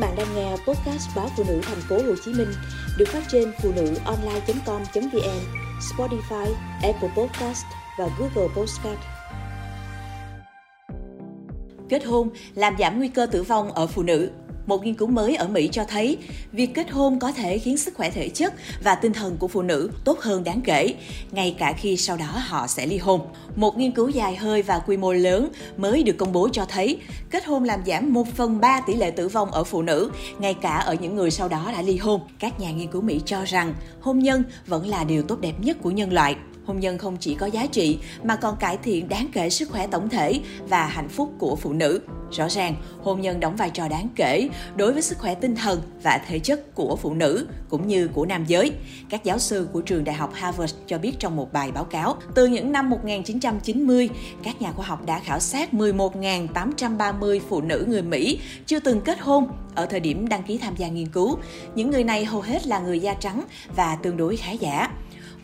bạn đang nghe podcast báo phụ nữ thành phố Hồ Chí Minh được phát trên phụ nữ online.com.vn, Spotify, Apple Podcast và Google Podcast. Kết hôn làm giảm nguy cơ tử vong ở phụ nữ. Một nghiên cứu mới ở Mỹ cho thấy, việc kết hôn có thể khiến sức khỏe thể chất và tinh thần của phụ nữ tốt hơn đáng kể, ngay cả khi sau đó họ sẽ ly hôn. Một nghiên cứu dài hơi và quy mô lớn mới được công bố cho thấy, kết hôn làm giảm 1 phần 3 tỷ lệ tử vong ở phụ nữ, ngay cả ở những người sau đó đã ly hôn. Các nhà nghiên cứu Mỹ cho rằng, hôn nhân vẫn là điều tốt đẹp nhất của nhân loại hôn nhân không chỉ có giá trị mà còn cải thiện đáng kể sức khỏe tổng thể và hạnh phúc của phụ nữ. Rõ ràng, hôn nhân đóng vai trò đáng kể đối với sức khỏe tinh thần và thể chất của phụ nữ cũng như của nam giới. Các giáo sư của trường đại học Harvard cho biết trong một bài báo cáo, từ những năm 1990, các nhà khoa học đã khảo sát 11.830 phụ nữ người Mỹ chưa từng kết hôn ở thời điểm đăng ký tham gia nghiên cứu. Những người này hầu hết là người da trắng và tương đối khá giả.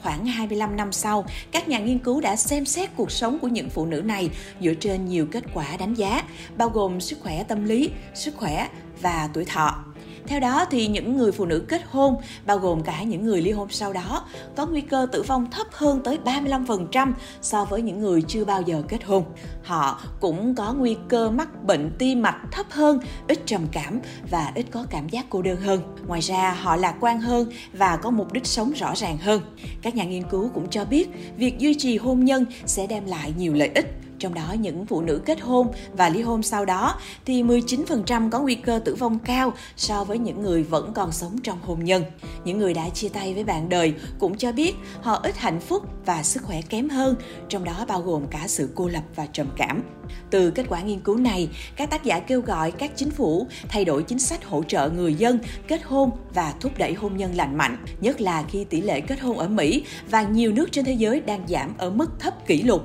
Khoảng 25 năm sau, các nhà nghiên cứu đã xem xét cuộc sống của những phụ nữ này dựa trên nhiều kết quả đánh giá, bao gồm sức khỏe tâm lý, sức khỏe và tuổi thọ. Theo đó thì những người phụ nữ kết hôn, bao gồm cả những người ly hôn sau đó, có nguy cơ tử vong thấp hơn tới 35% so với những người chưa bao giờ kết hôn. Họ cũng có nguy cơ mắc bệnh tim mạch thấp hơn, ít trầm cảm và ít có cảm giác cô đơn hơn. Ngoài ra, họ lạc quan hơn và có mục đích sống rõ ràng hơn. Các nhà nghiên cứu cũng cho biết, việc duy trì hôn nhân sẽ đem lại nhiều lợi ích trong đó những phụ nữ kết hôn và ly hôn sau đó thì 19% có nguy cơ tử vong cao so với những người vẫn còn sống trong hôn nhân. Những người đã chia tay với bạn đời cũng cho biết họ ít hạnh phúc và sức khỏe kém hơn, trong đó bao gồm cả sự cô lập và trầm cảm. Từ kết quả nghiên cứu này, các tác giả kêu gọi các chính phủ thay đổi chính sách hỗ trợ người dân kết hôn và thúc đẩy hôn nhân lành mạnh, nhất là khi tỷ lệ kết hôn ở Mỹ và nhiều nước trên thế giới đang giảm ở mức thấp kỷ lục.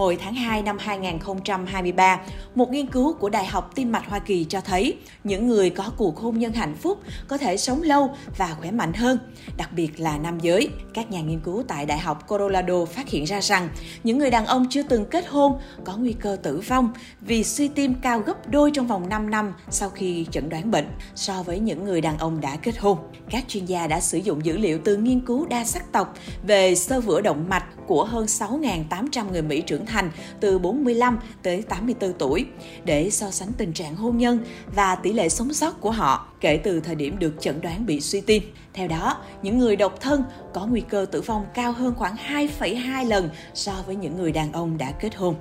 Hồi tháng 2 năm 2023, một nghiên cứu của Đại học Tim mạch Hoa Kỳ cho thấy những người có cuộc hôn nhân hạnh phúc có thể sống lâu và khỏe mạnh hơn, đặc biệt là nam giới. Các nhà nghiên cứu tại Đại học Colorado phát hiện ra rằng những người đàn ông chưa từng kết hôn có nguy cơ tử vong vì suy tim cao gấp đôi trong vòng 5 năm sau khi chẩn đoán bệnh so với những người đàn ông đã kết hôn. Các chuyên gia đã sử dụng dữ liệu từ nghiên cứu đa sắc tộc về sơ vữa động mạch của hơn 6.800 người Mỹ trưởng thành từ 45 tới 84 tuổi để so sánh tình trạng hôn nhân và tỷ lệ sống sót của họ kể từ thời điểm được chẩn đoán bị suy tim. Theo đó, những người độc thân có nguy cơ tử vong cao hơn khoảng 2,2 lần so với những người đàn ông đã kết hôn.